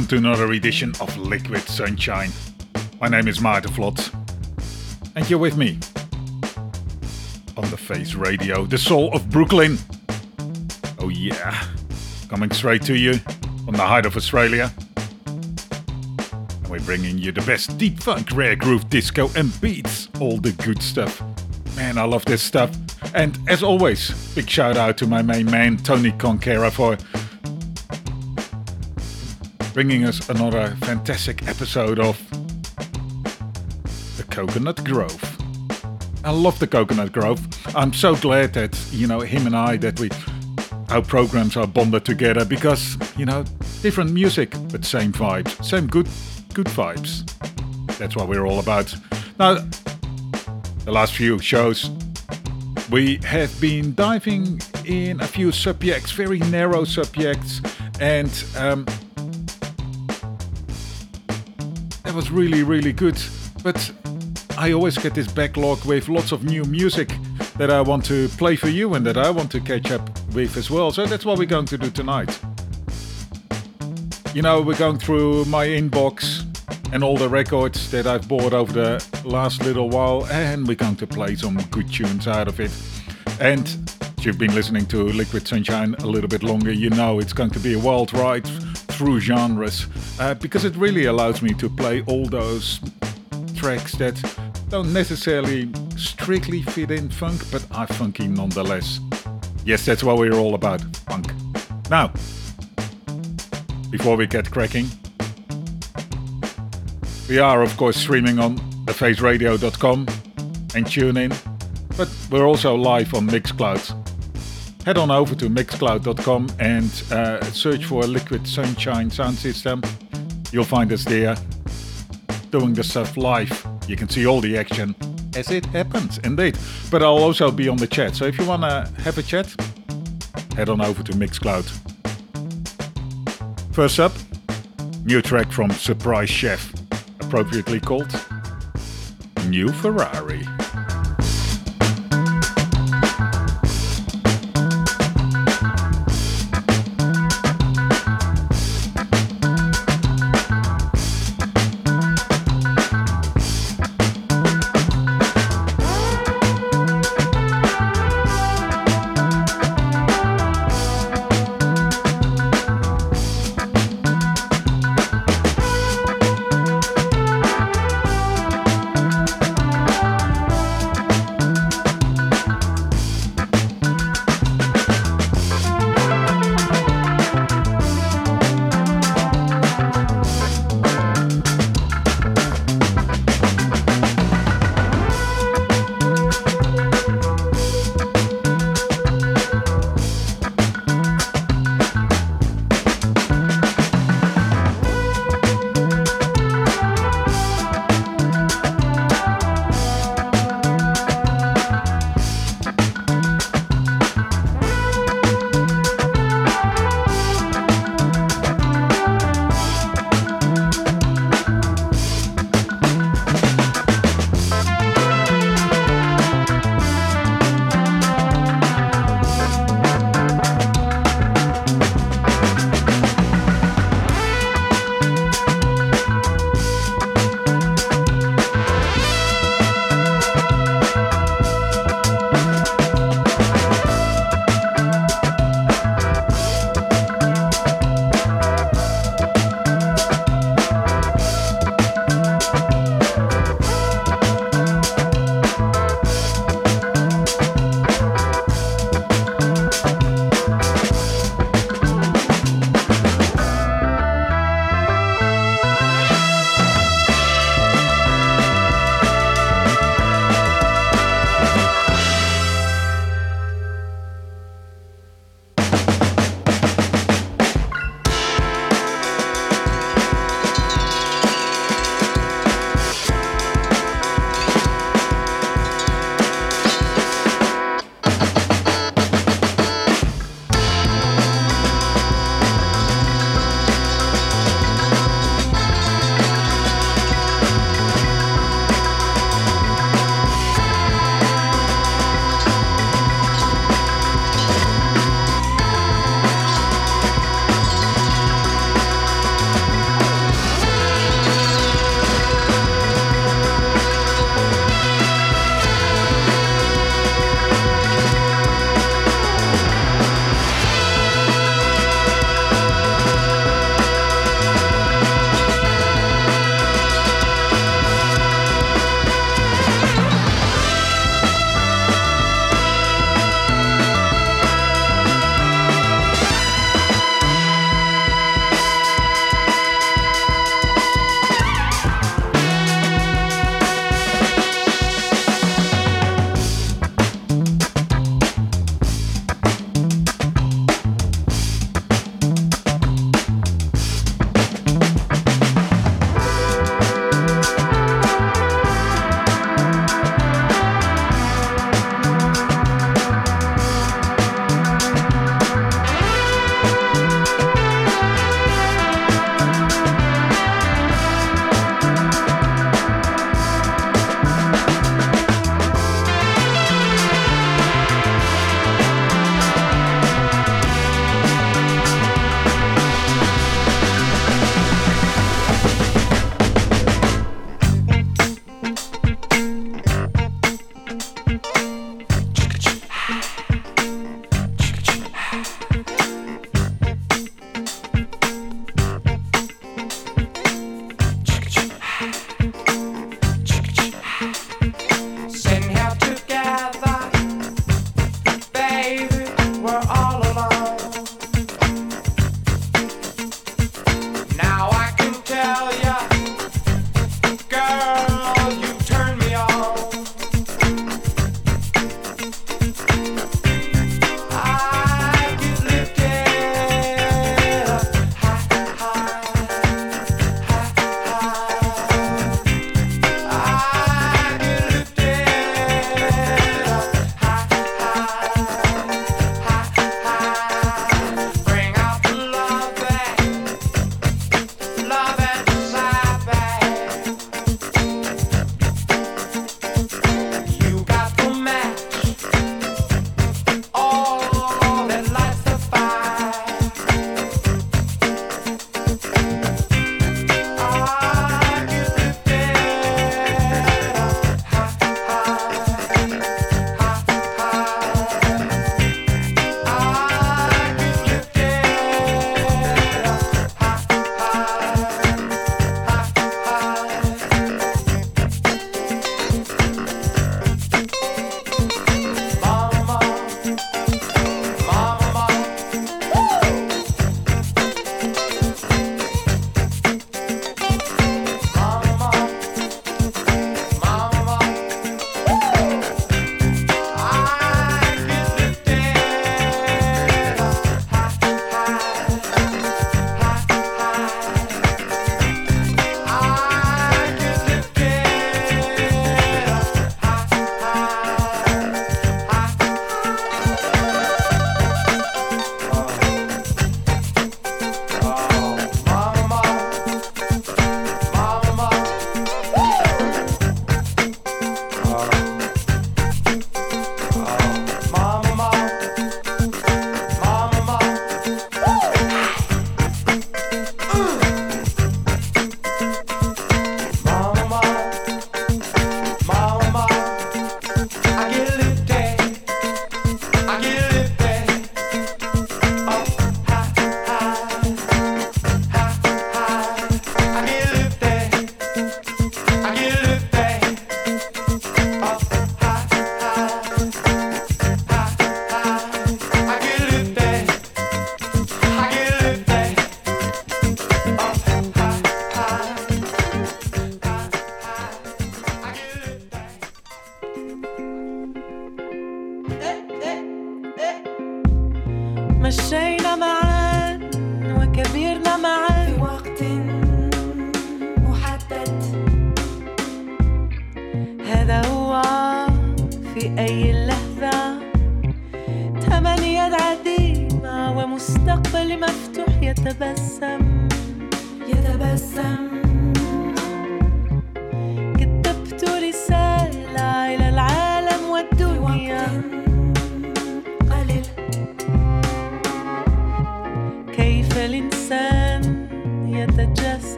Welcome to another edition of Liquid Sunshine. My name is Maarten Vlot, and you're with me on the Face Radio, the soul of Brooklyn. Oh, yeah, coming straight to you from the height of Australia. And we're bringing you the best deep funk, rare groove, disco, and beats. All the good stuff. Man, I love this stuff. And as always, big shout out to my main man, Tony Conquera, for bringing us another fantastic episode of The Coconut Grove. I love the Coconut Grove. I'm so glad that, you know, him and I, that we, our programs are bonded together because, you know, different music, but same vibes, same good, good vibes. That's what we're all about. Now, the last few shows, we have been diving in a few subjects, very narrow subjects, and um, that was really, really good. But I always get this backlog with lots of new music that I want to play for you and that I want to catch up with as well. So that's what we're going to do tonight. You know, we're going through my inbox and all the records that I've bought over the last little while, and we're going to play some good tunes out of it. And if you've been listening to Liquid Sunshine a little bit longer, you know it's going to be a wild ride through genres uh, because it really allows me to play all those tracks that don't necessarily strictly fit in funk, but are funky nonetheless. Yes, that's what we're all about funk. Now, before we get cracking, we are, of course, streaming on thefaceradio.com and tune in, but we're also live on Mixcloud. Head on over to mixcloud.com and uh, search for Liquid Sunshine Sound System. You'll find us there doing the stuff live. You can see all the action as it happens, indeed. But I'll also be on the chat, so if you want to have a chat, head on over to Mixcloud. First up, new track from Surprise Chef, appropriately called New Ferrari.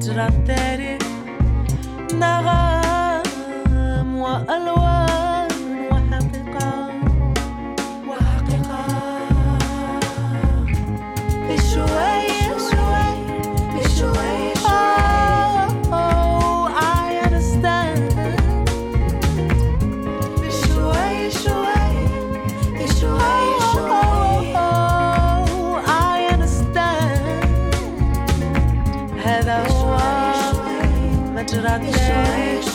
traterim na should I be?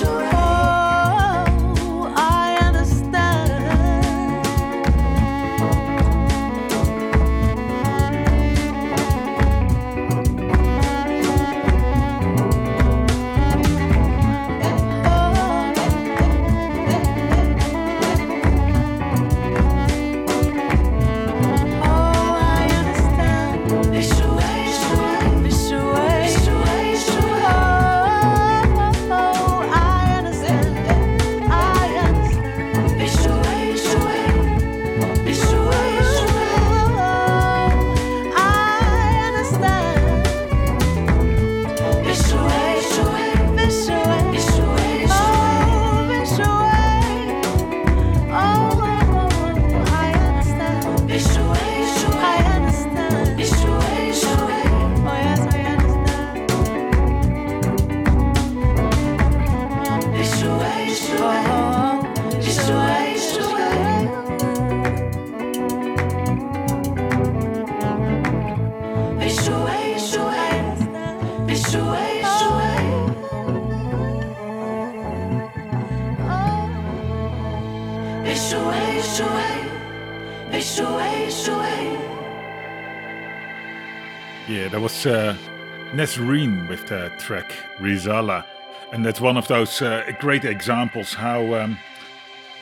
Nesrine with the track Rissala. And that's one of those uh, great examples how, um,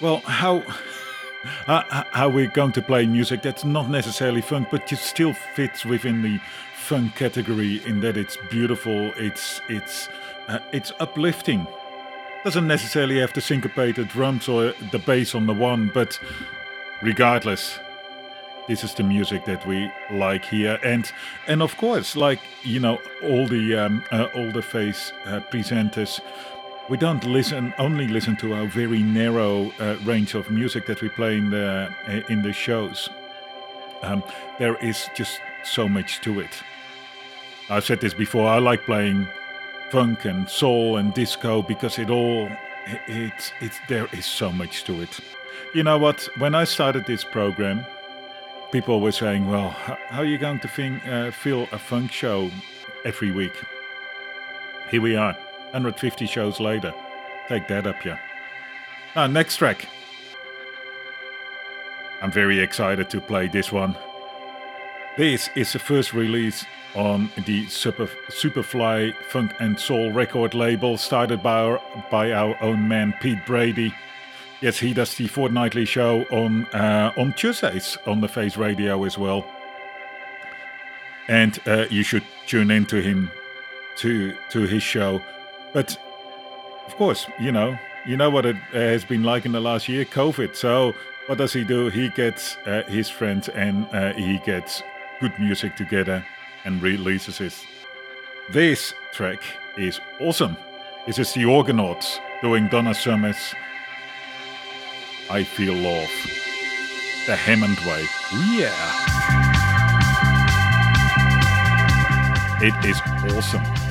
well, how, how how we're going to play music that's not necessarily funk, but just still fits within the funk category in that it's beautiful, it's it's uh, it's uplifting. Doesn't necessarily have to syncopate the syncopated drums or the bass on the one, but regardless, this is the music that we like here. And and of course like you know all the um, uh, all the face uh, presenters we don't listen only listen to our very narrow uh, range of music that we play in the uh, in the shows. Um, there is just so much to it. I've said this before i like playing funk and soul and disco because it all it, it's it's there is so much to it. You know what? When i started this program people were saying, "Well, how are you going to fin- uh, fill a funk show every week?" Here we are, 150 shows later. Take that up, yeah. Ah, next track. I'm very excited to play this one. This is the first release on the Super, Superfly Funk and Soul record label, started by our, by our own man Pete Brady. Yes, he does the fortnightly show on uh, on Tuesdays on the Face Radio as well. And uh, you should tune in to him, to to his show. But of course, you know, you know what it uh, has been like in the last year, COVID. So what does he do? He gets uh, his friends and uh, he gets good music together and releases it. This track is awesome. This is the Organauts doing Donna Summer's I Feel Love. The Hammond way. Yeah. It is awesome.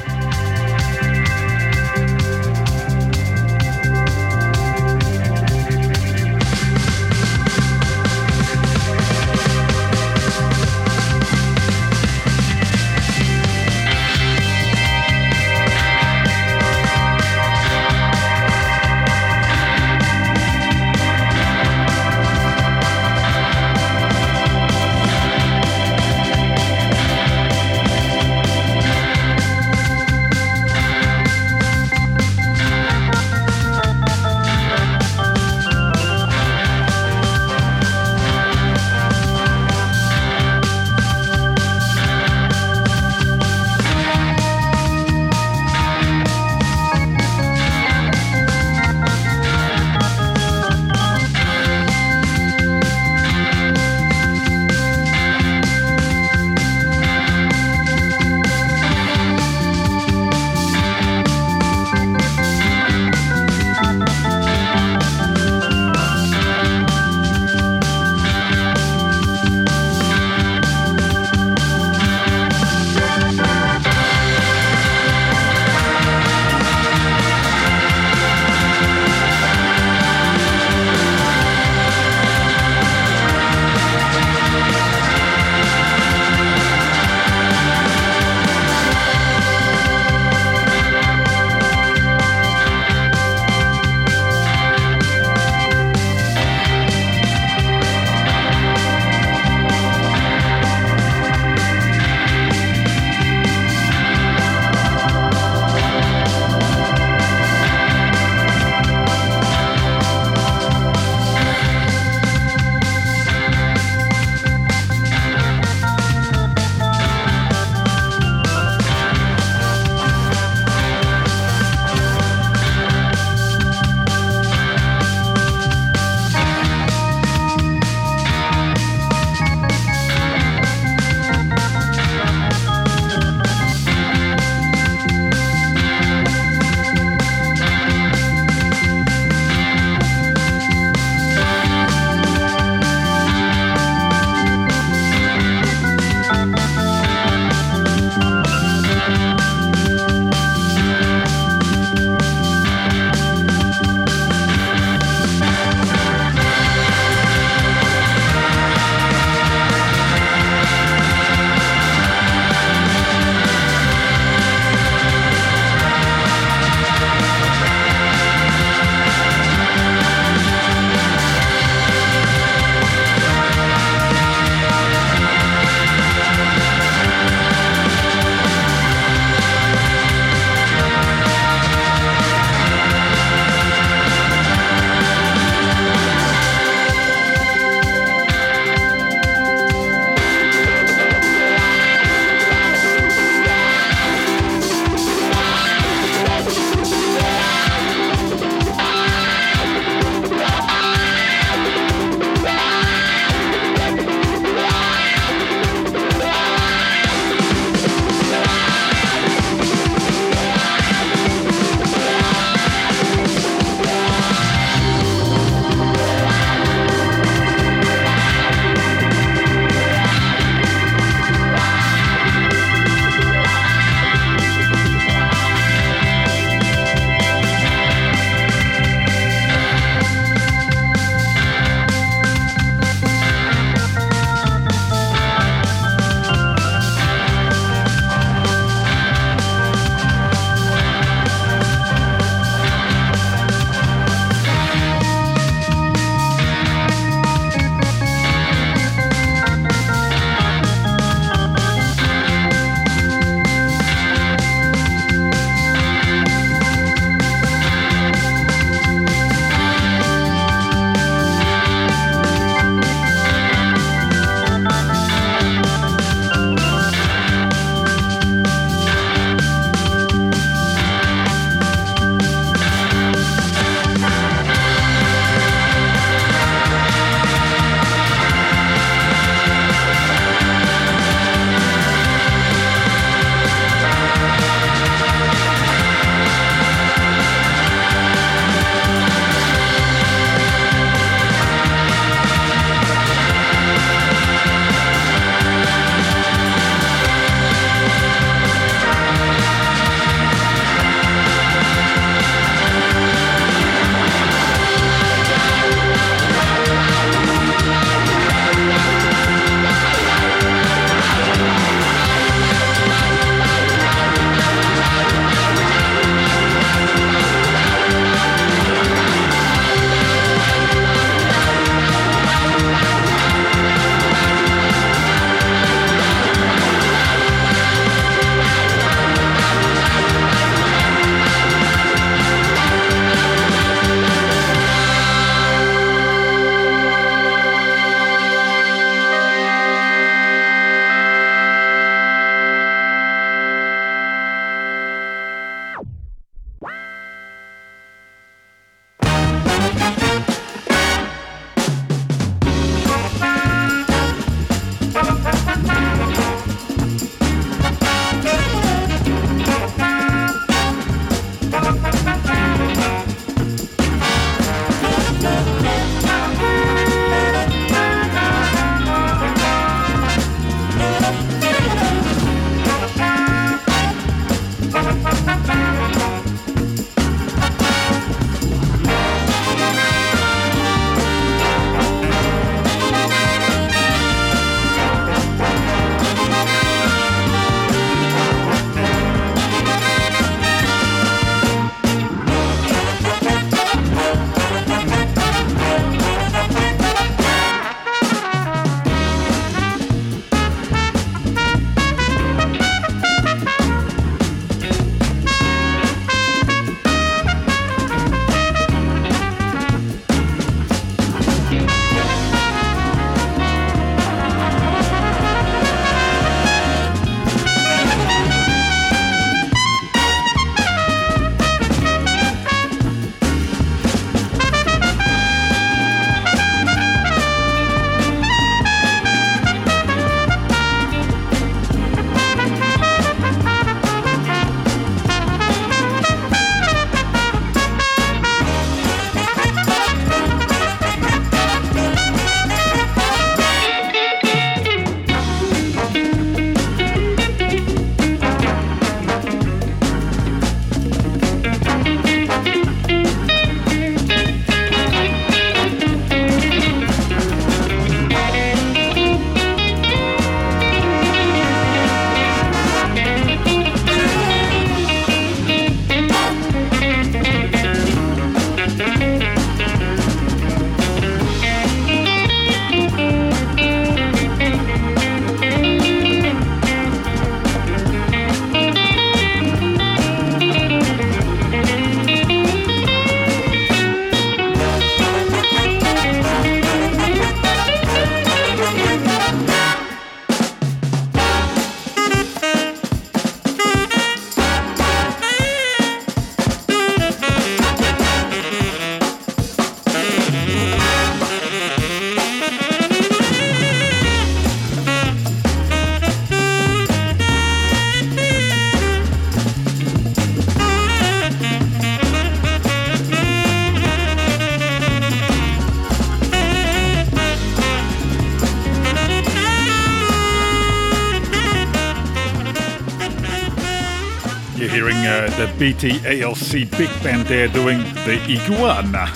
BT ALC big band there doing the Iguana.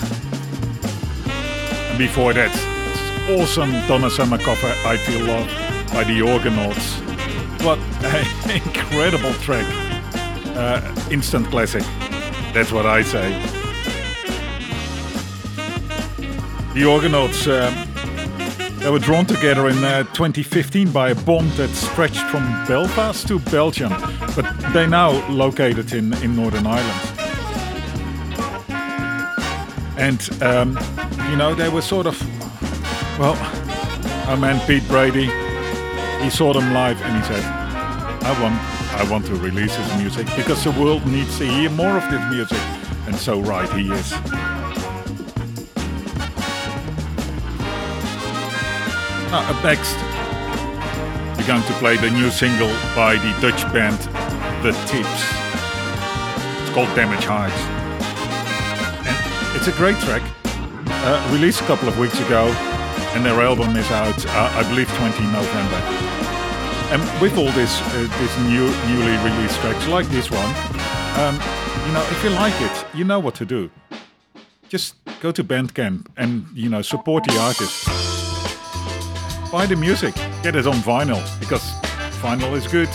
And before that, awesome Donna Summer cover, I Feel Love by the Organauts. What an incredible track. Uh, instant classic. That's what I say. The Organauts, um, they were drawn together in uh, 2015 by a bond that stretched from Belfast to Belgium, they're now located in, in Northern Ireland. And, um, you know, they were sort of, well, our man Pete Brady, he saw them live and he said, I want, I want to release his music because the world needs to hear more of this music. And so right he is. Up next, we're going to play the new single by the Dutch band The Tibbs. It's called Damage Heights. And it's a great track. Uh, released a couple of weeks ago, and their album is out, uh, I believe, 20 November. And with all this, uh, this new, newly released tracks like this one, um, you know, if you like it, you know what to do. Just go to Bandcamp and you know support the artist buy the music, get it on vinyl because vinyl is good.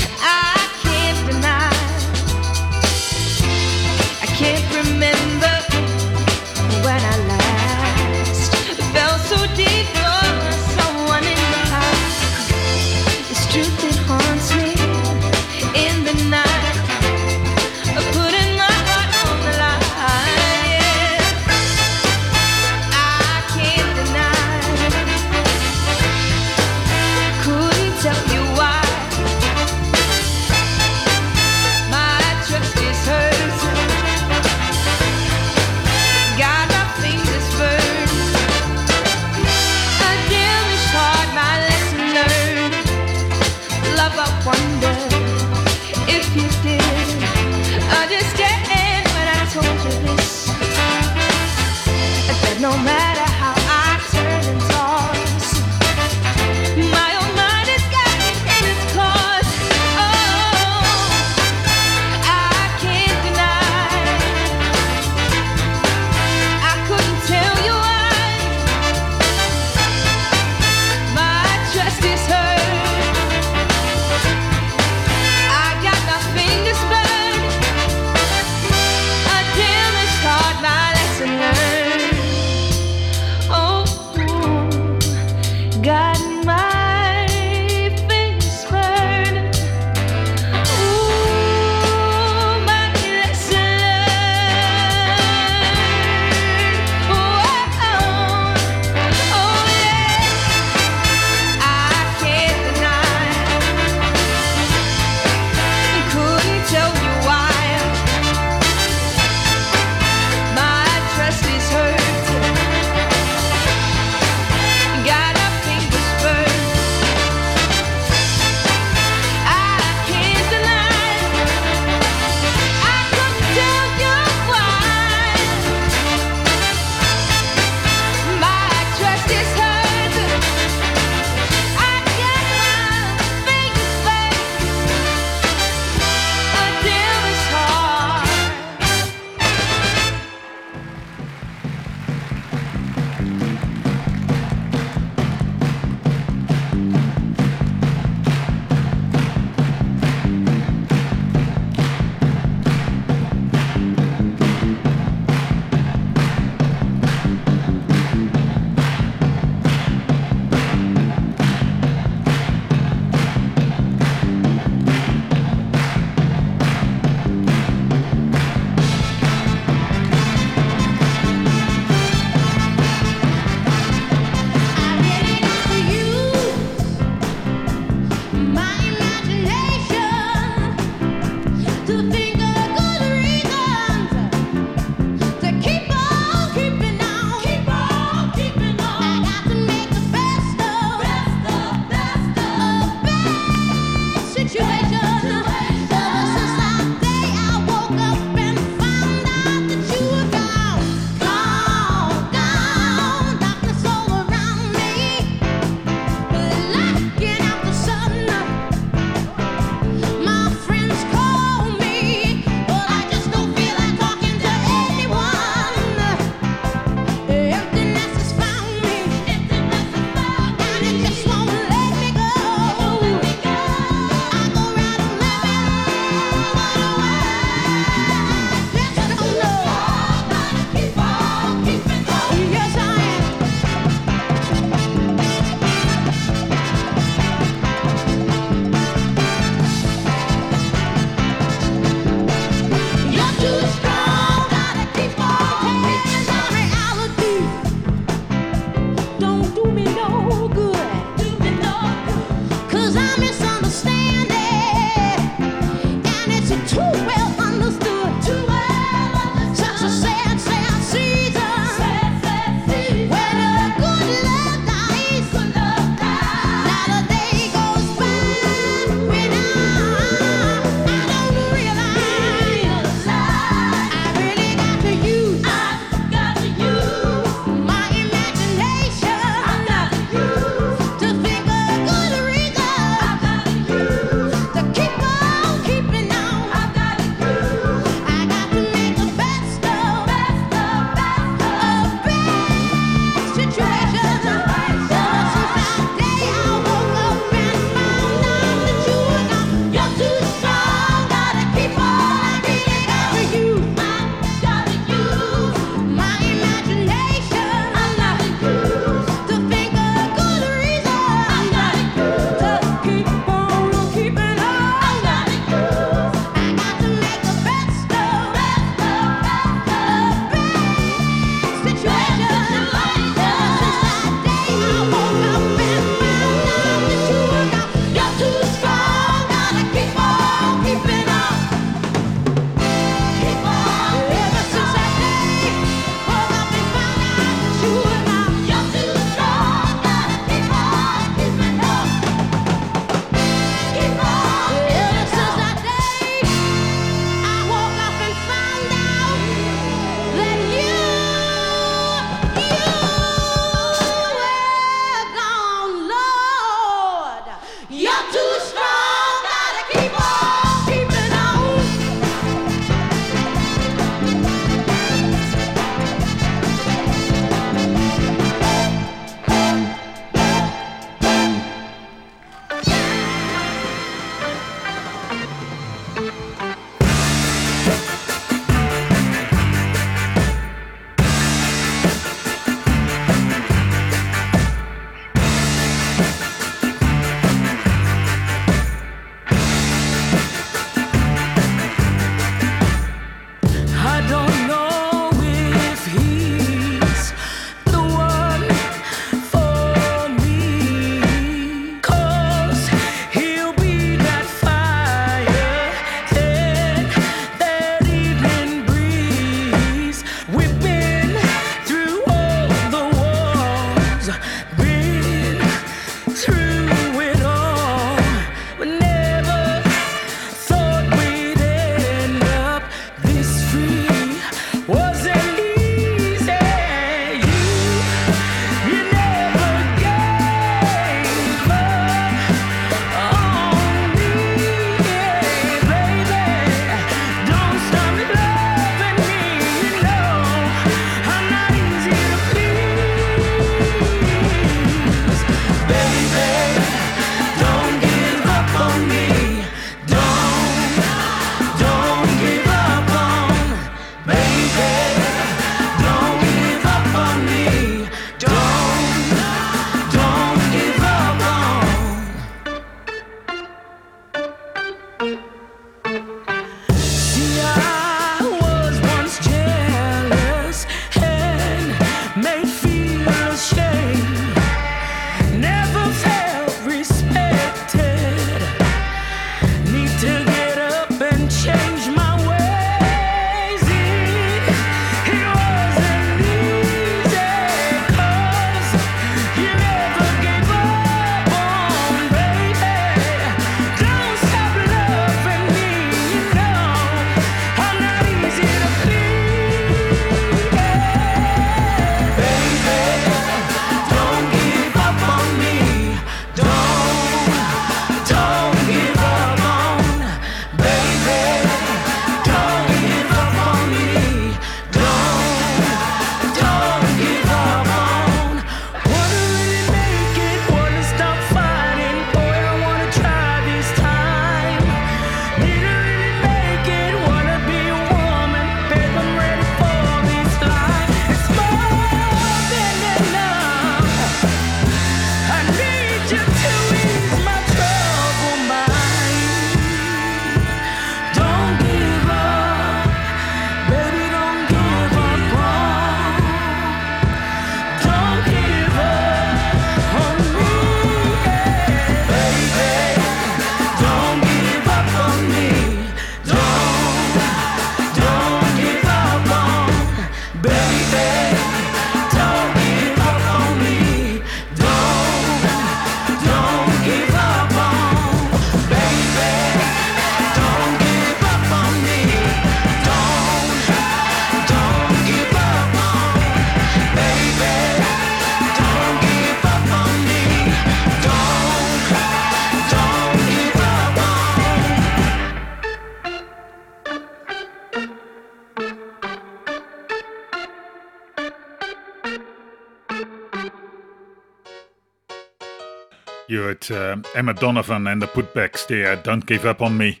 Um, Emma Donovan and the Putbacks there. Don't give up on me.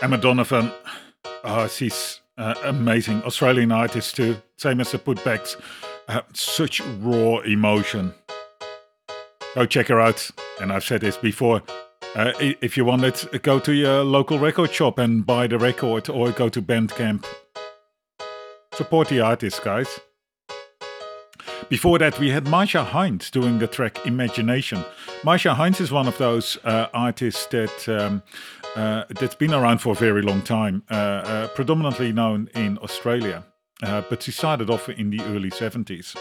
Emma Donovan, oh, she's uh, amazing. Australian artist too, same as the Putbacks. Uh, such raw emotion. Go check her out. And I've said this before. Uh, if you want it, go to your local record shop and buy the record, or go to Bandcamp. Support the artist, guys. Before that, we had Marcia Hines doing the track Imagination. Marcia Hines is one of those uh, artists that um, uh, that's been around for a very long time, uh, uh predominantly known in Australia, uh, but she started off in the early 70s.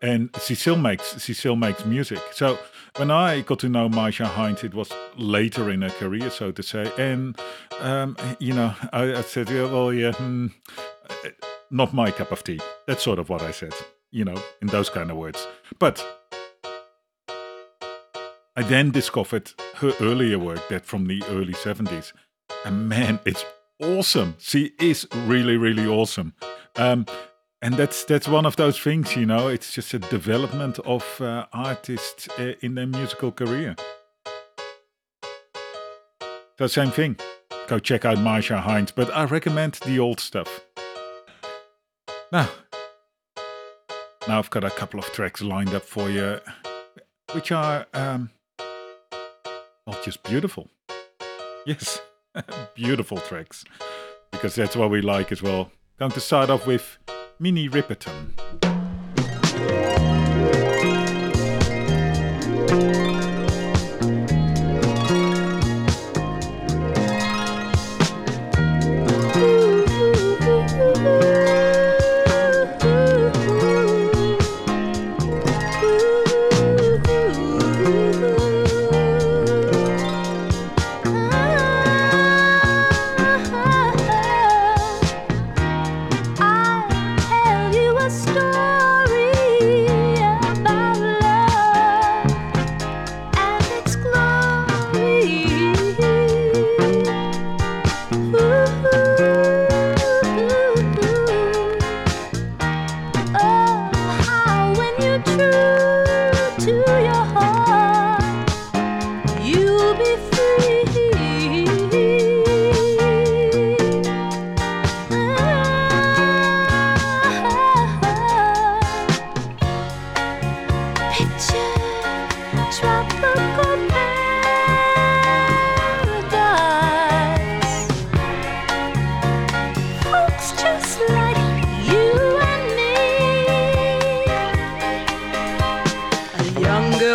And she still makes she still makes music. So when I got to know Marcia Hines, it was later in her career, so to say. And um, you know, I, I, said, yeah, well, yeah, hmm, not my cup of tea. That's sort of what I said you know, in those kind of words. But I then discovered her earlier work, that from the early 70s. And man, it's awesome. She is really, really awesome. Um, and that's that's one of those things, you know. It's just a development of uh, artists uh, in their musical career. So same thing. Go check out Marcia Hines, but I recommend the old stuff. Now, now I've got a couple of tracks lined up for you, which are, um, well, just beautiful. Yes, beautiful tracks, because that's what we like as well. Going to start off with Minnie Riperton.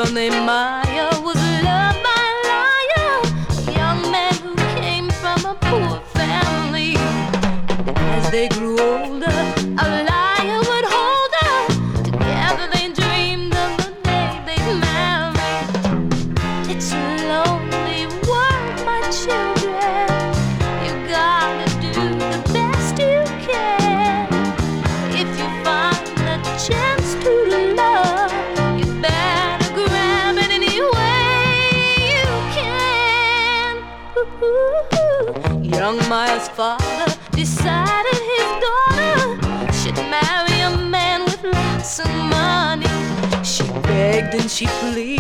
Father he cracked up,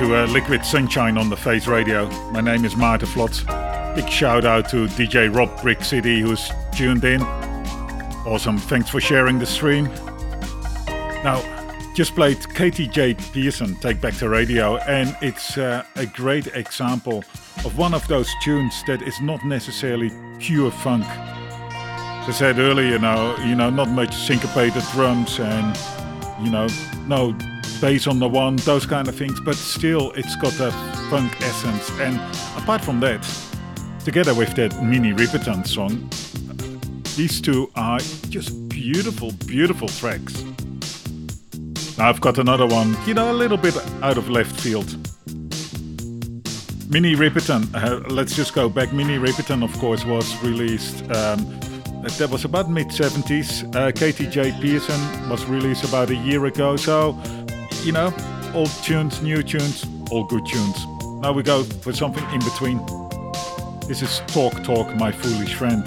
to uh, Liquid Sunshine on the Face Radio. My name is Maarten Vlot. Big shout out to DJ Rob Brick City who's tuned in. Awesome, thanks for sharing the stream. Now, just played Katy J. Pearson, Take Back the Radio, and it's uh, a great example of one of those tunes that is not necessarily pure funk. As I said earlier, you know, you know, not much syncopated drums and you know, no bass on the one, those kind of things, but still it's got a funk essence. And apart from that, together with that Minnie Riperton song, these two are just beautiful, beautiful tracks. Now I've got another one, you know, a little bit out of left field. Minnie Riperton, uh, let's just go back. Minnie Riperton, of course, was released um, that was about mid 70s. Uh, Katy J. Pearson was released about a year ago. So, you know, old tunes, new tunes, all good tunes. Now we go for something in between. This is Talk Talk, my foolish friend.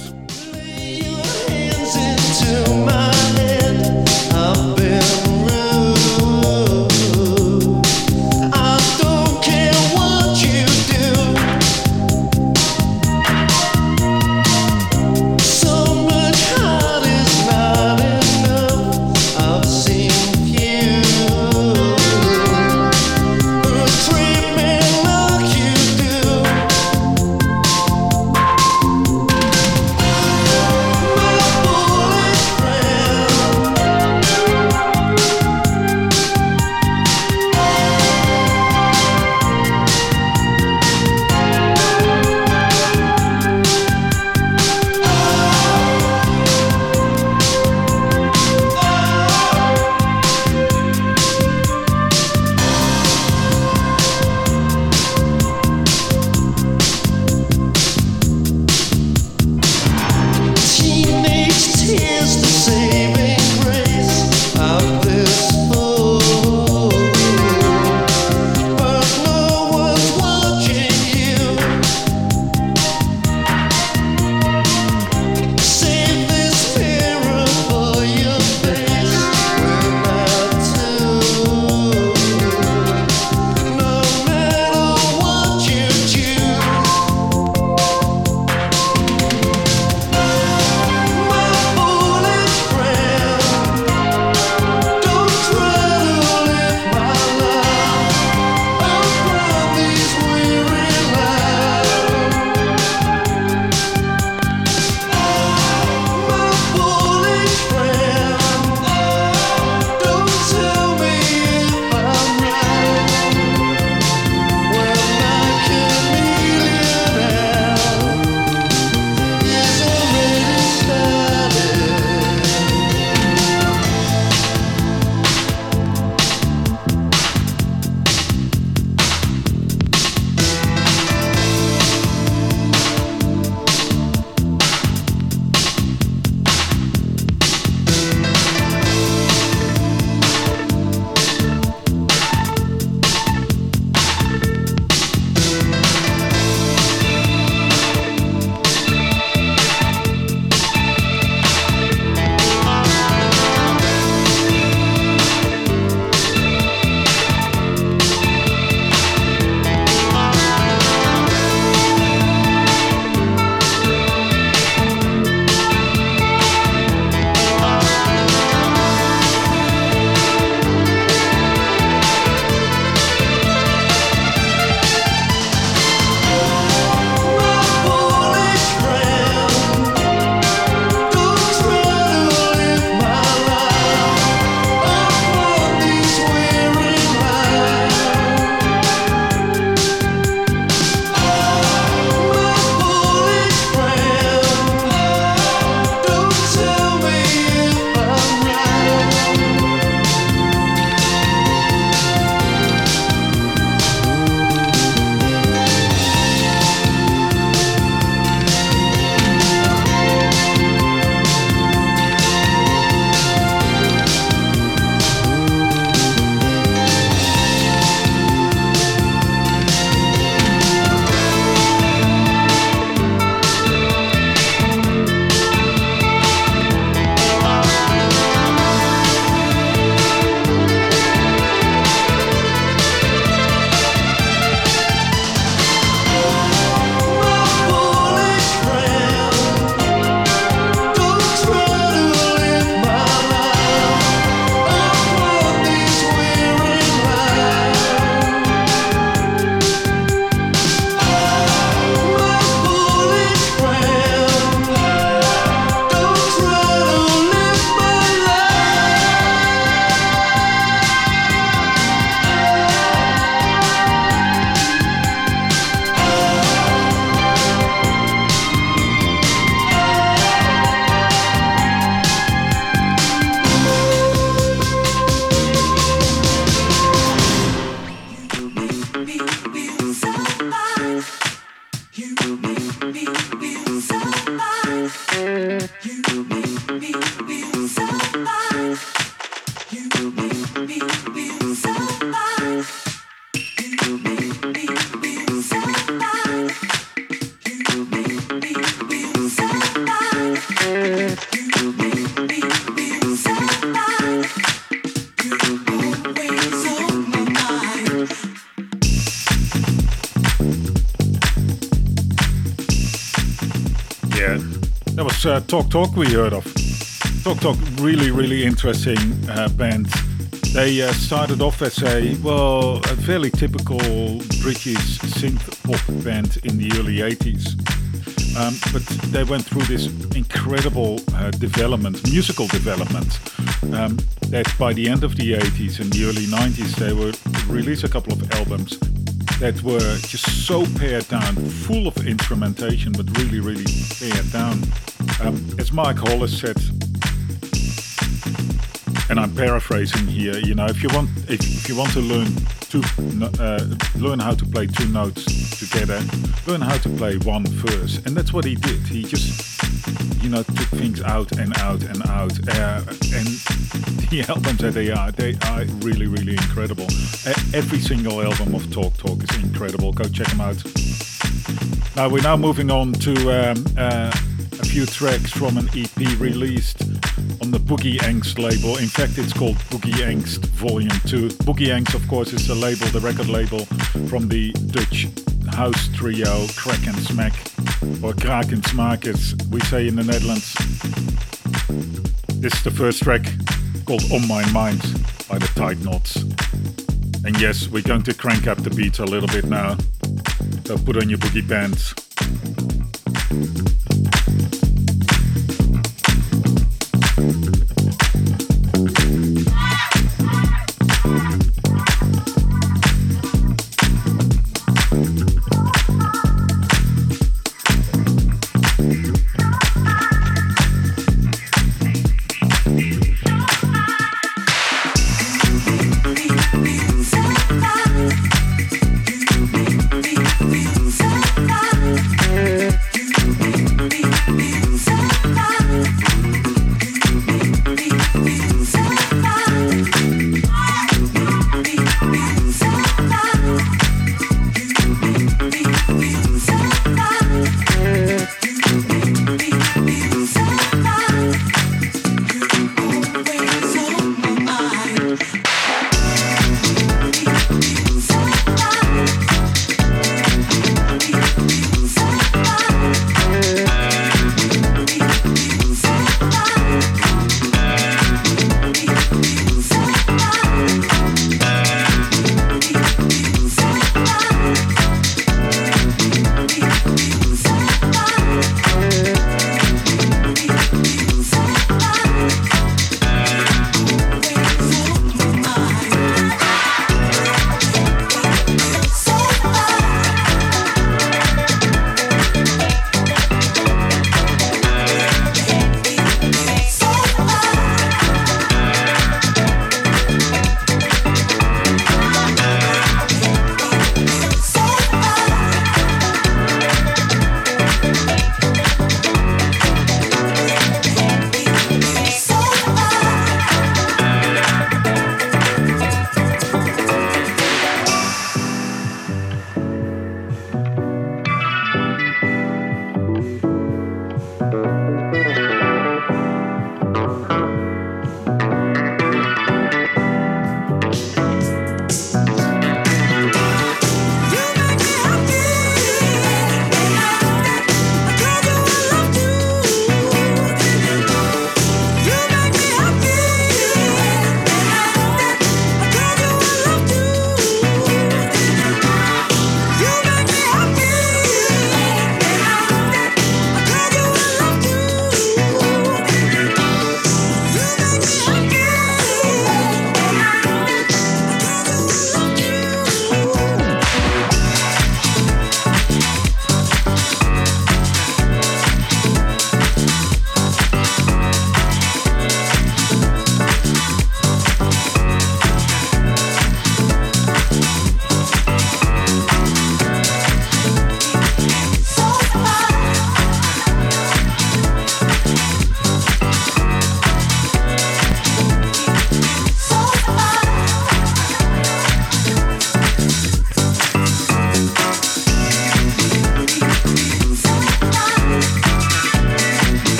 Talk Talk we heard of. Talk Talk, really, really interesting uh, band. They uh, started off as a, well, a fairly typical British synth pop band in the early 80s. Um, but they went through this incredible uh, development, musical development, um, that by the end of the 80s and the early 90s, they would release a couple of albums that were just so pared down, full of instrumentation, but really, really pared down. As Mike Hollis said, and I'm paraphrasing here, you know, if you want if, if you want to learn to uh, learn how to play two notes together, learn how to play one first, and that's what he did. He just you know took things out and out and out, uh, and the albums that they are, they are really really incredible. Uh, every single album of Talk Talk is incredible. Go check them out. Now we're now moving on to. Um, uh, few tracks from an EP released on the Boogie Angst label. In fact, it's called Boogie Angst Volume 2. Boogie Angst, of course, is the label, the record label from the Dutch house trio Crack and Smack, or Kraak en Smaak as we say in the Netherlands. This is the first track called On My Mind by the Titeknots. And yes, we're going to crank up the beats a little bit now. So put on your boogie pants.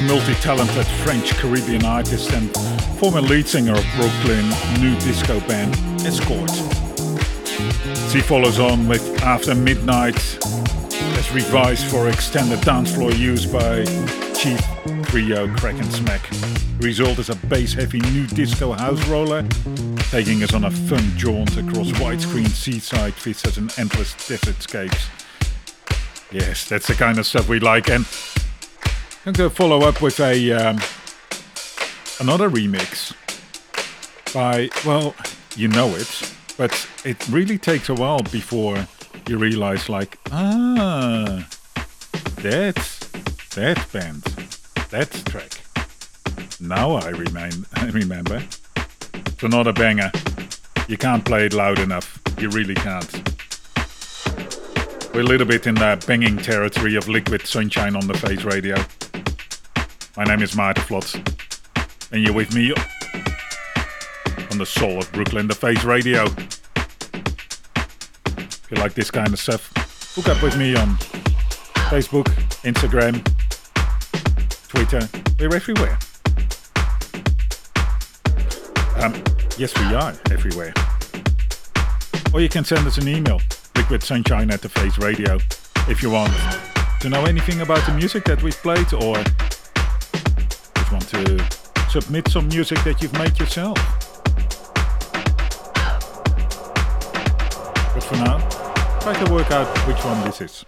A multi-talented French Caribbean artist and former lead singer of Brooklyn new disco band Escort. She follows on with After Midnight as revised for extended dance floor use by Chief Trio Crack and Smack. Result is a bass-heavy new disco house roller taking us on a fun jaunt across widescreen seaside vistas and endless desertscapes. Yes, that's the kind of stuff we like. And I'm going to follow up with a um, another remix by, well, you know it, but it really takes a while before you realize, like, ah, that's that band, that track. Now I remind, I remember. It's another banger. You can't play it loud enough. You really can't. We're a little bit in the banging territory of liquid sunshine on the face radio. My name is Maarten Vlot, and you're with me on the soul of Brooklyn, the face radio. If you like this kind of stuff, hook up with me on Facebook, Instagram, Twitter. We're everywhere. Um, yes, we are everywhere. Or you can send us an email, liquidsunshine at the face radio, if you want to know anything about the music that we've played or just want to submit some music that you've made yourself. But for now, try to work out which one this is.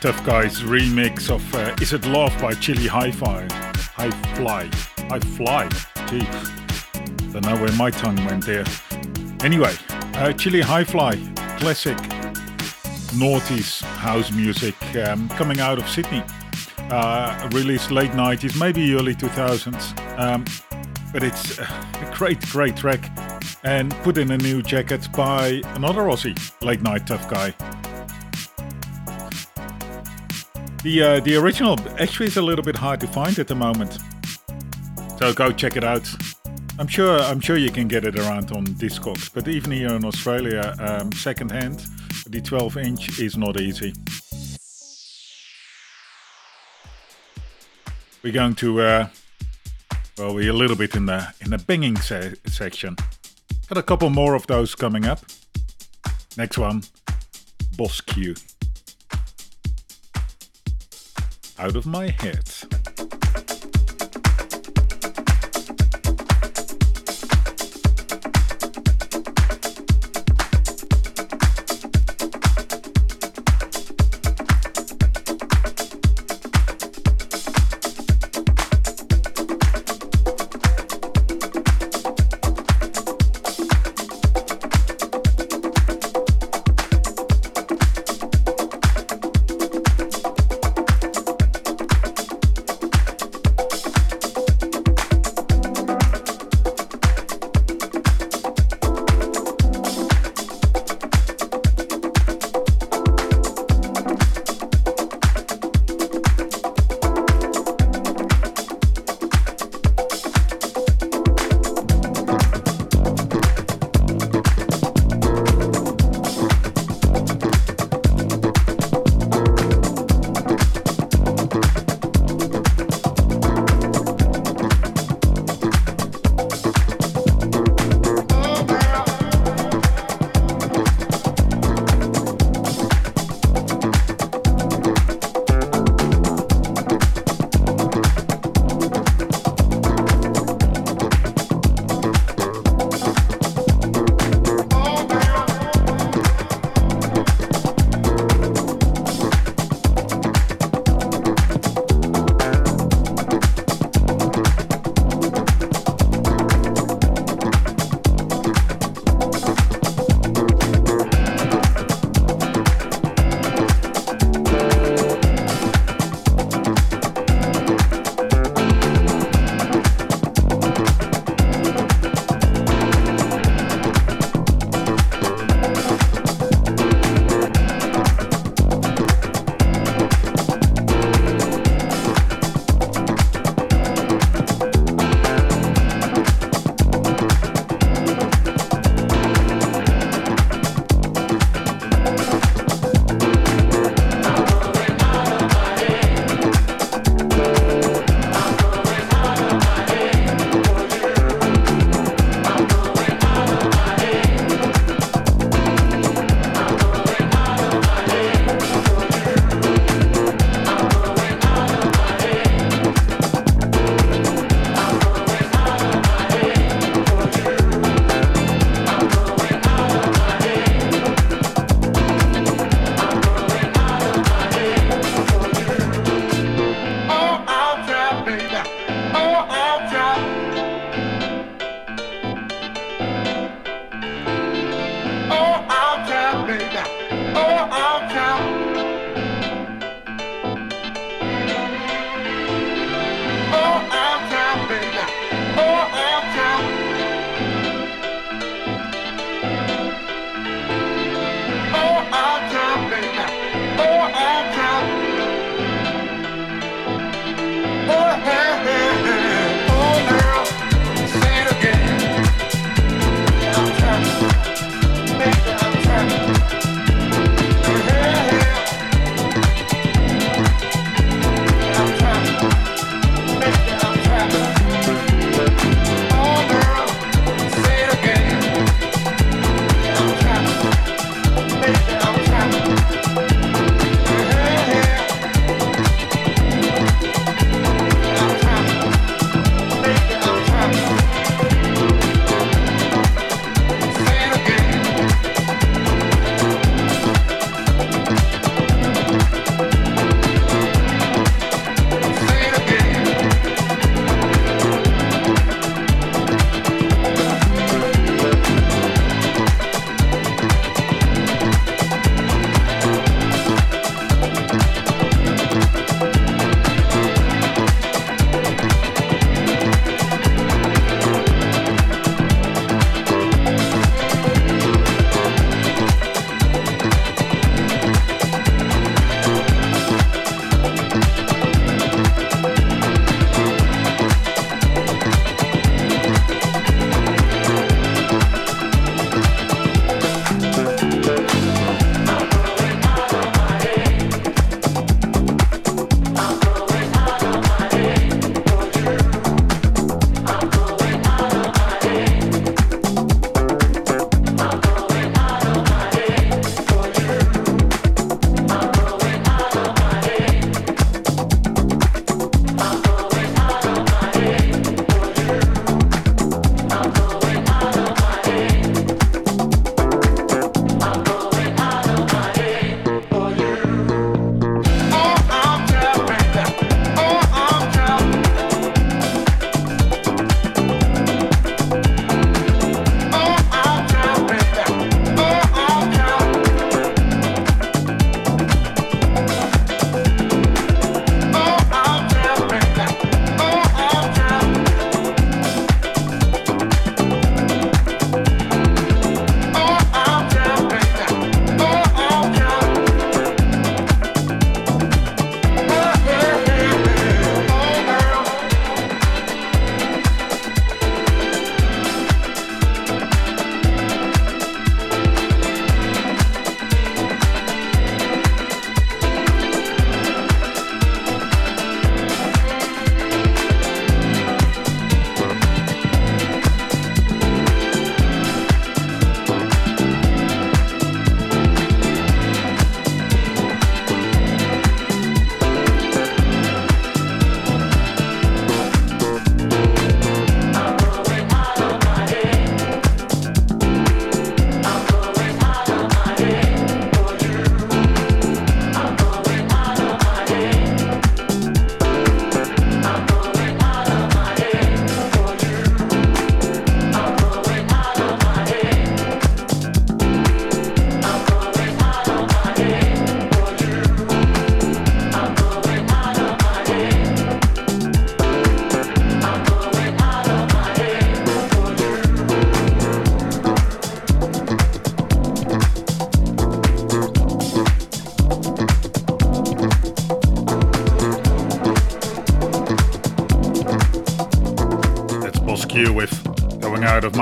Tuff Guy's remix of uh, Is It Love by Chili Hi-Fi. High Fly. High Fly. Jeez. Don't know where my tongue went there. Anyway, uh, Chili Hi Fly. Classic noughties house music um, coming out of Sydney. Uh, released late 90s, maybe early 2000s. Um, but it's a great, great track. And put in a new jacket by another Aussie, Late Nite Tuff Guy. The uh, the original actually is a little bit hard to find at the moment, so go check it out. I'm sure I'm sure you can get it around on Discogs, but even here in Australia, um, secondhand, the 12 inch is not easy. We're going to uh, well, we're a little bit in the in the banging se- section. Got a couple more of those coming up. Next one, BOSQ out of my head.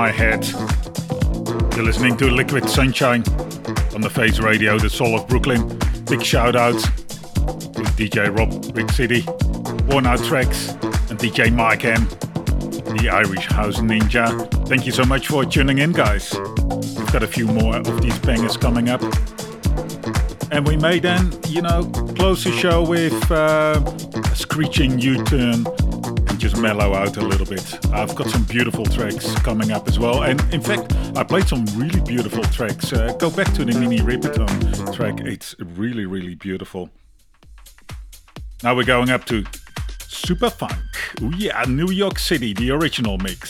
My head. You're listening to Liquid Sunshine on the Face Radio, the soul of Brooklyn. Big shout out to DJ Rob Big City, Worn Out Tracks, and DJ Mike M, the Irish House Ninja. Thank you so much for tuning in, guys. We've got a few more of these bangers coming up. And we may then, you know, close the show with uh, a screeching U turn just mellow out a little bit. I've got some beautiful tracks coming up as well. And in fact, I played some really beautiful tracks. Uh, go back to the Minnie Riperton track, it's really, really beautiful. Now we're going up to Superfunk. Oh, yeah, New York City, the original mix.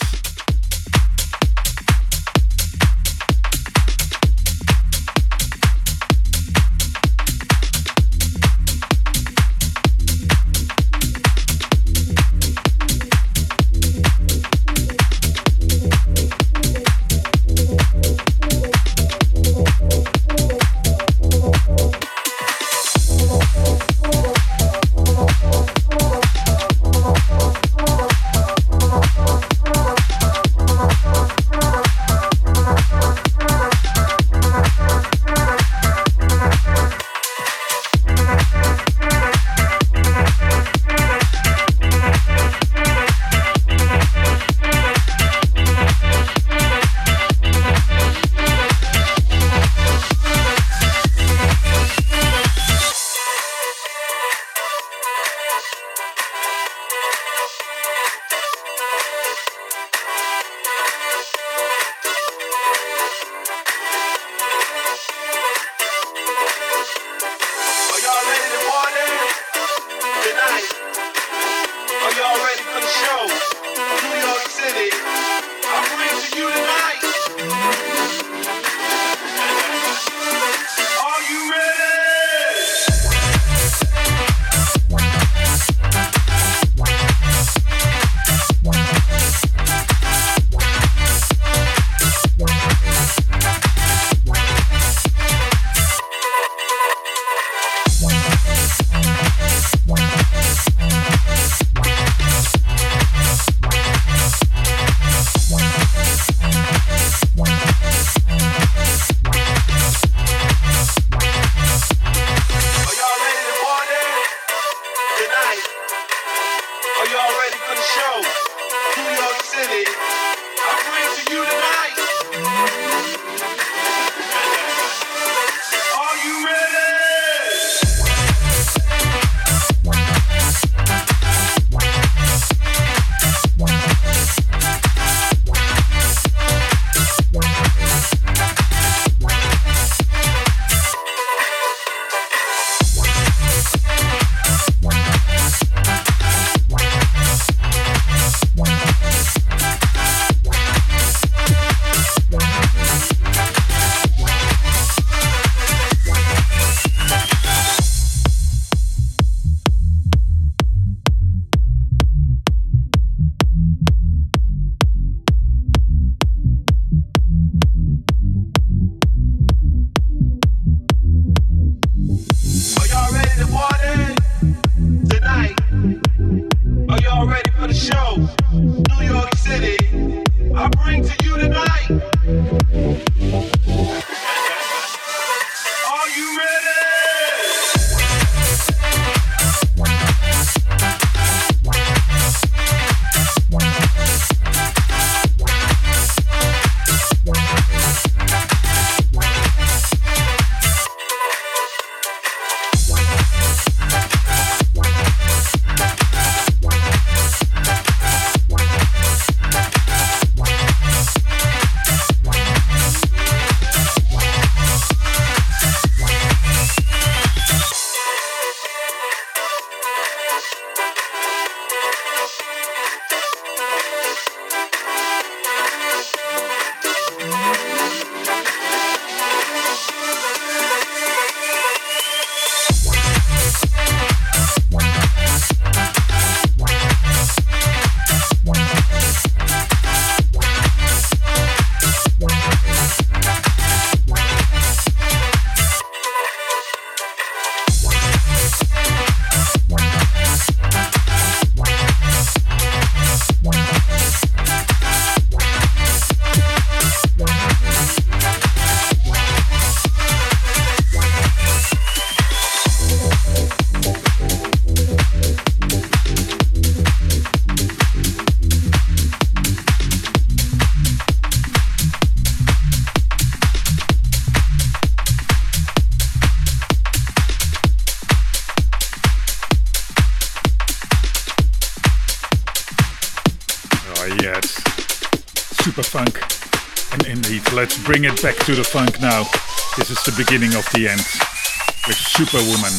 bring it back to the funk now. This is the beginning of the end with Superwoman.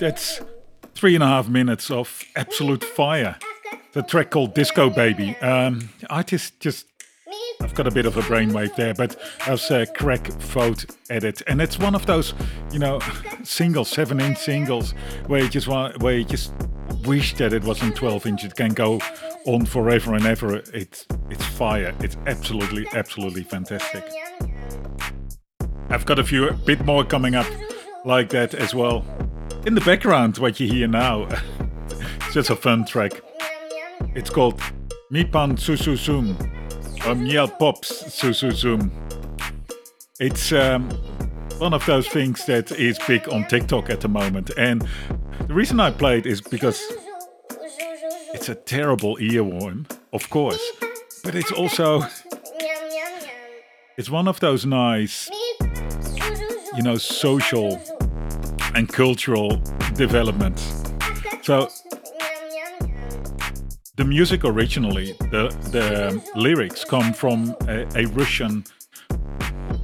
That's three and a half minutes of absolute fire. The track called Disco Baby. Um, I just just I've got a bit of a brainwave there, but as uh, crack Vote edit, and it's one of those, you know, singles, seven-inch singles, where you just want, where you just wish that it wasn't 12 inch. It can go on forever and ever. It's it's fire. It's absolutely, absolutely fantastic. I've got a few, a bit more coming up like that as well. In the background, what you hear now, it's just a fun track. It's called Mi Pan Su Su Sum, or Miel Pops Sususum. It's um, one of those things that is big on TikTok at the moment. And the reason I played is because it's a terrible earworm, of course. But it's also it's one of those nice, you know, social and cultural developments. So the music originally, the, the lyrics come from a, a Russian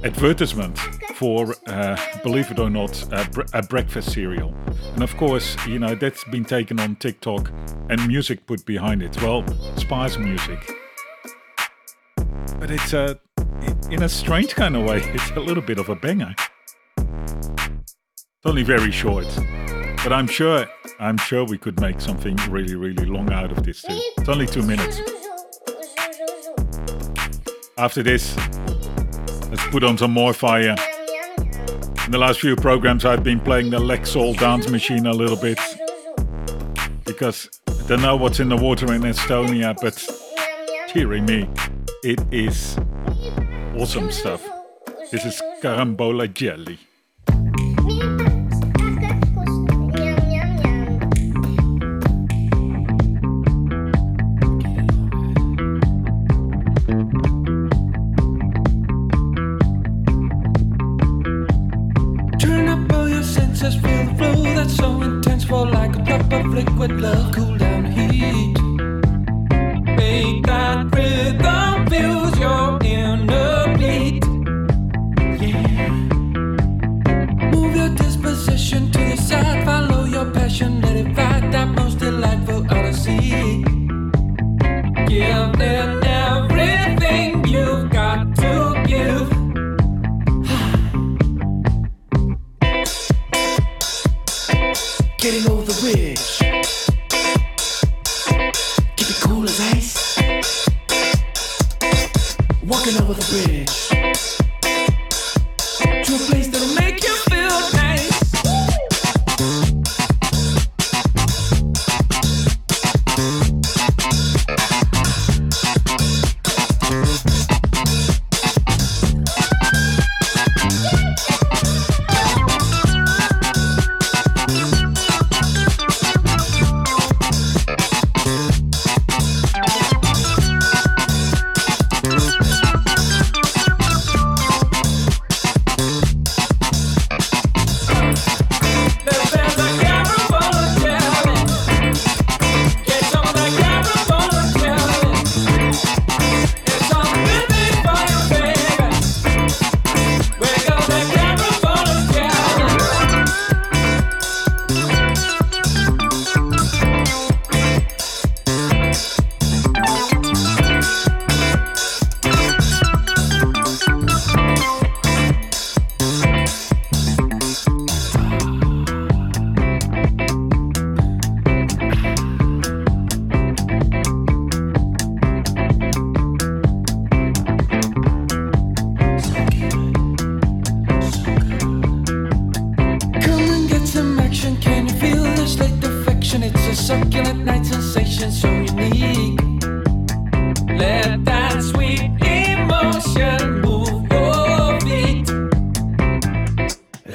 advertisement for, uh, believe it or not, a, a, breakfast cereal. And of course, you know, that's been taken on TikTok and music put behind it. Well, Spice music. But it's a, in a strange kind of way, it's a little bit of a banger only very short, but I'm sure I'm sure we could make something really really long out of this too. It's only two minutes. After this, let's put on some more fire. In the last few programs, I've been playing the Lexsoul Dancemachine a little bit because I don't know what's in the water in Estonia, but dearie me, it is awesome stuff. This is carambola jelly. liquid love, cool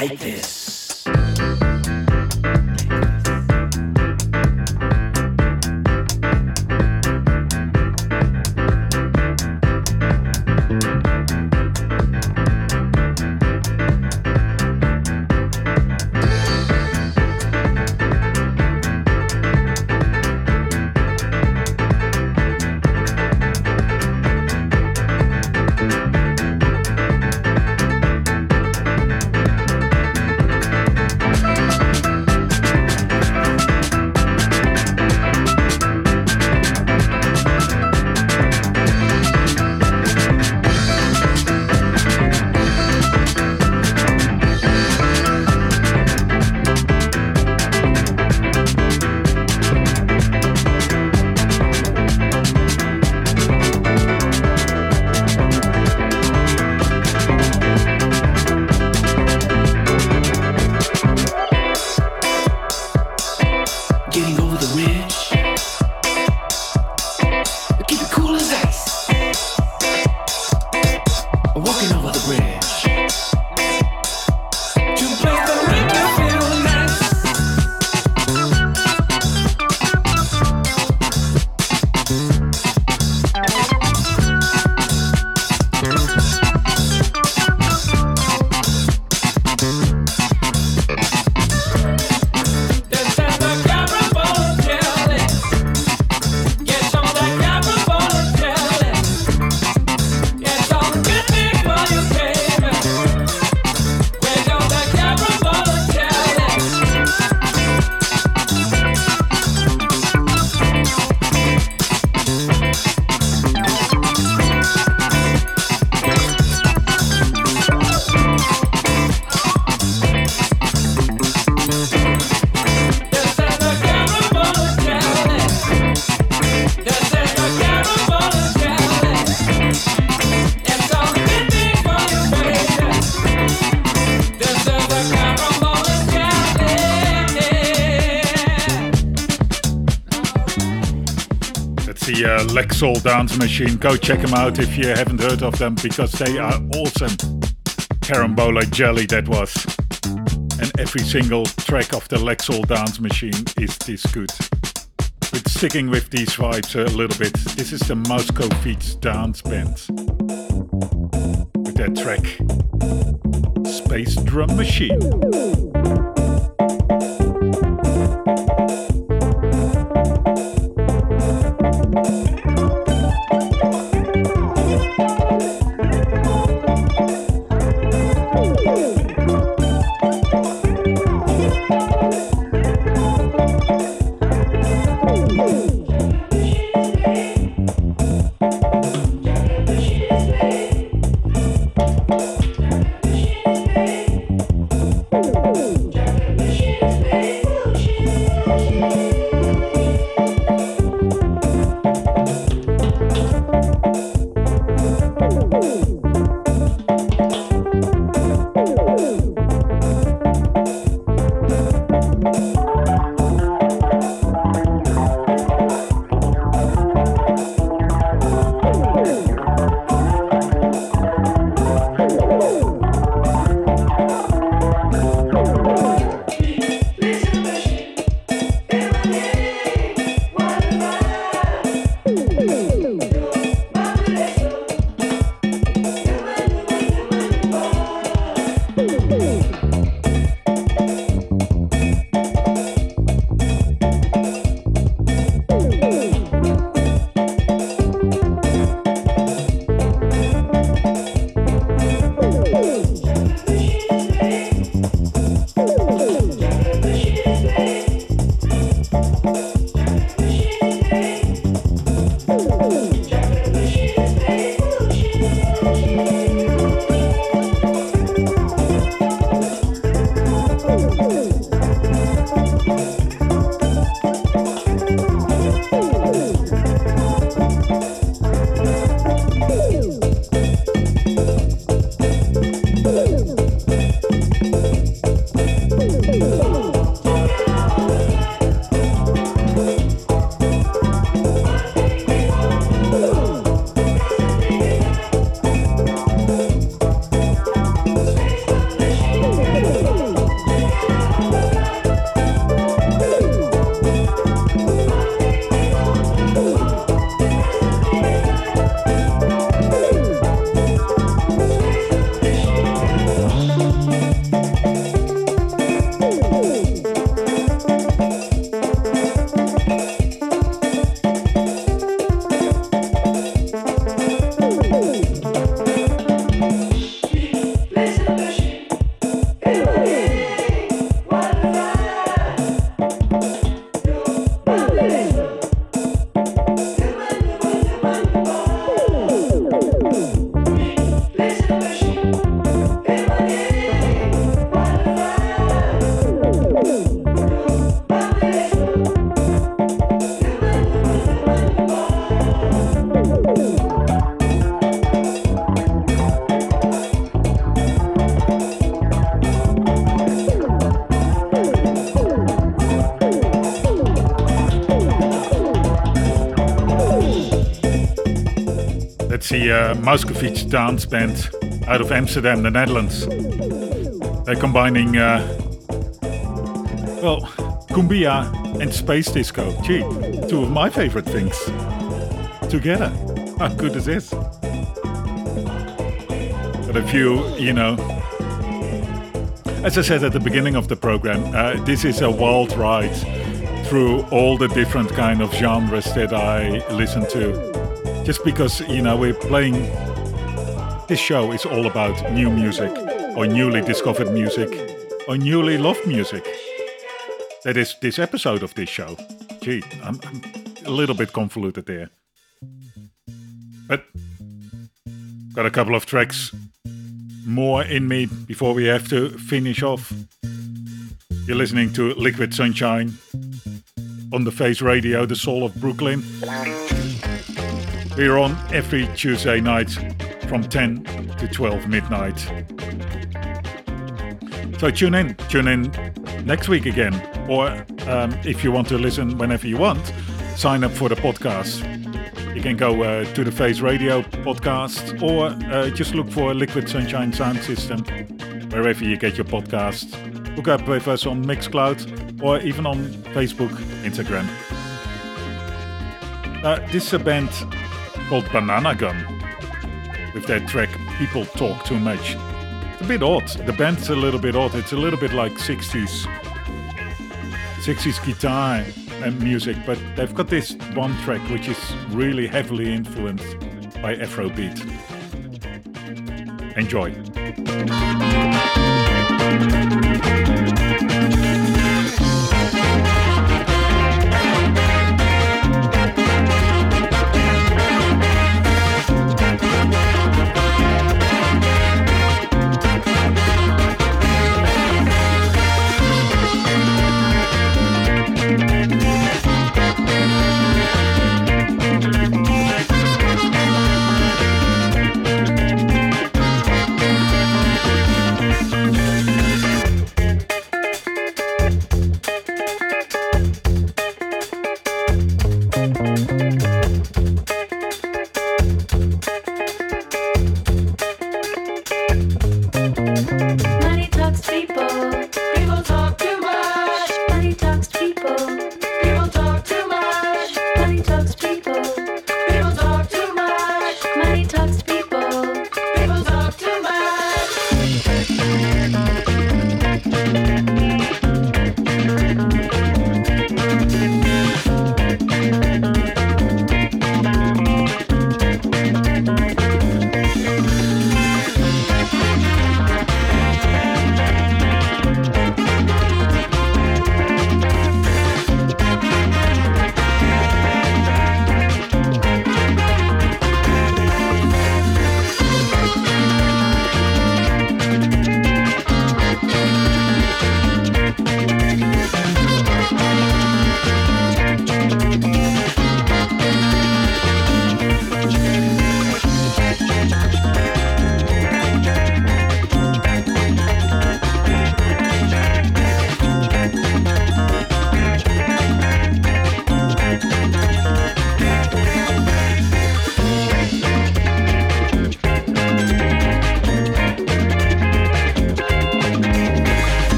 like this. Lexsoul Dancemachine. Go check them out if you haven't heard of them because they are awesome. Carambola Jelly that was. And every single track of the Lexsoul Dancemachine is this good. But sticking with these vibes a little bit, this is the Moscow Feats Dance Band. With that track, Space Drum Machine. The uh, dance band out of Amsterdam, the Netherlands. They're combining, uh, well, cumbia and space disco. Gee, two of my favorite things together. How good is this? But if you, you know, as I said at the beginning of the program, uh, this is a wild ride through all the different kind of genres that I listen to. Just because, you know, we're playing. This show is all about new music, or newly discovered music, or newly loved music. That is this episode of this show. Gee, I'm, I'm a little bit convoluted there. But got a couple of tracks more in me before we have to finish off. You're listening to Liquid Sunshine on the Face Radio, the soul of Brooklyn. We're on every Tuesday night from 10 to 12 midnight. So tune in, tune in next week again. Or um, if you want to listen whenever you want, sign up for the podcast. You can go uh, to the Face Radio podcast or uh, just look for Liquid Sunshine Sound System wherever you get your podcasts. Hook up with us on Mixcloud or even on Facebook, Instagram. Uh, this is a band called Banangun with their track People Talk Too Much. It's a bit odd. The band's a little bit odd. It's a little bit like 60s 60s guitar and music, but they've got this one track which is really heavily influenced by Afrobeat. Enjoy.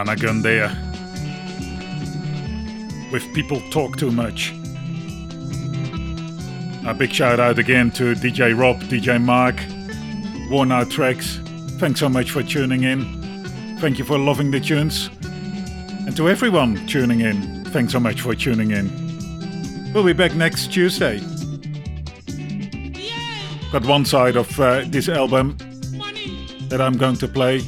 Banangun there. With People Talk Too Much. A big shout out again to DJ Rob, DJ Mark, Worn Out Tracks. Thanks so much for tuning in. Thank you for loving the tunes. And to everyone tuning in, thanks so much for tuning in. We'll be back next Tuesday. Got one side of uh, this album that I'm going to play.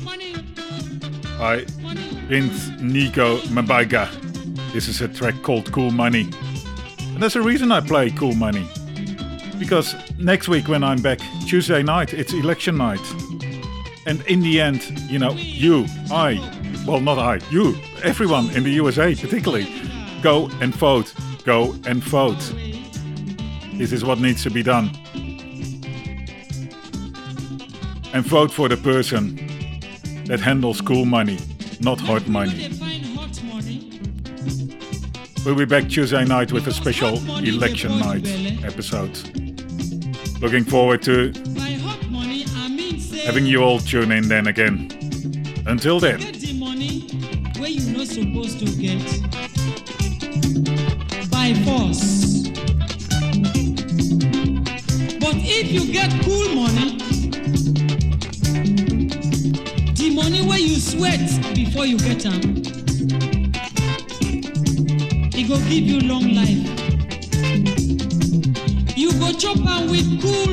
By Prince Nico M'Barga. This is a track called Cool Money. And there's a reason I play Cool Money. Because next week when I'm back, Tuesday night, it's election night. And in the end, you know, you, I, well, not I, you, everyone in the USA particularly, go and vote. Go and vote. This is what needs to be done. And vote for the person that handles cool money, not hot money. We'll be back Tuesday night with a special election night episode. Looking forward to having you all tune in then again. Until then. Get the money where you not supposed to get by force. But if you get cool money, the money where you sweat before you get them, it go give you long life. You go chop am with cool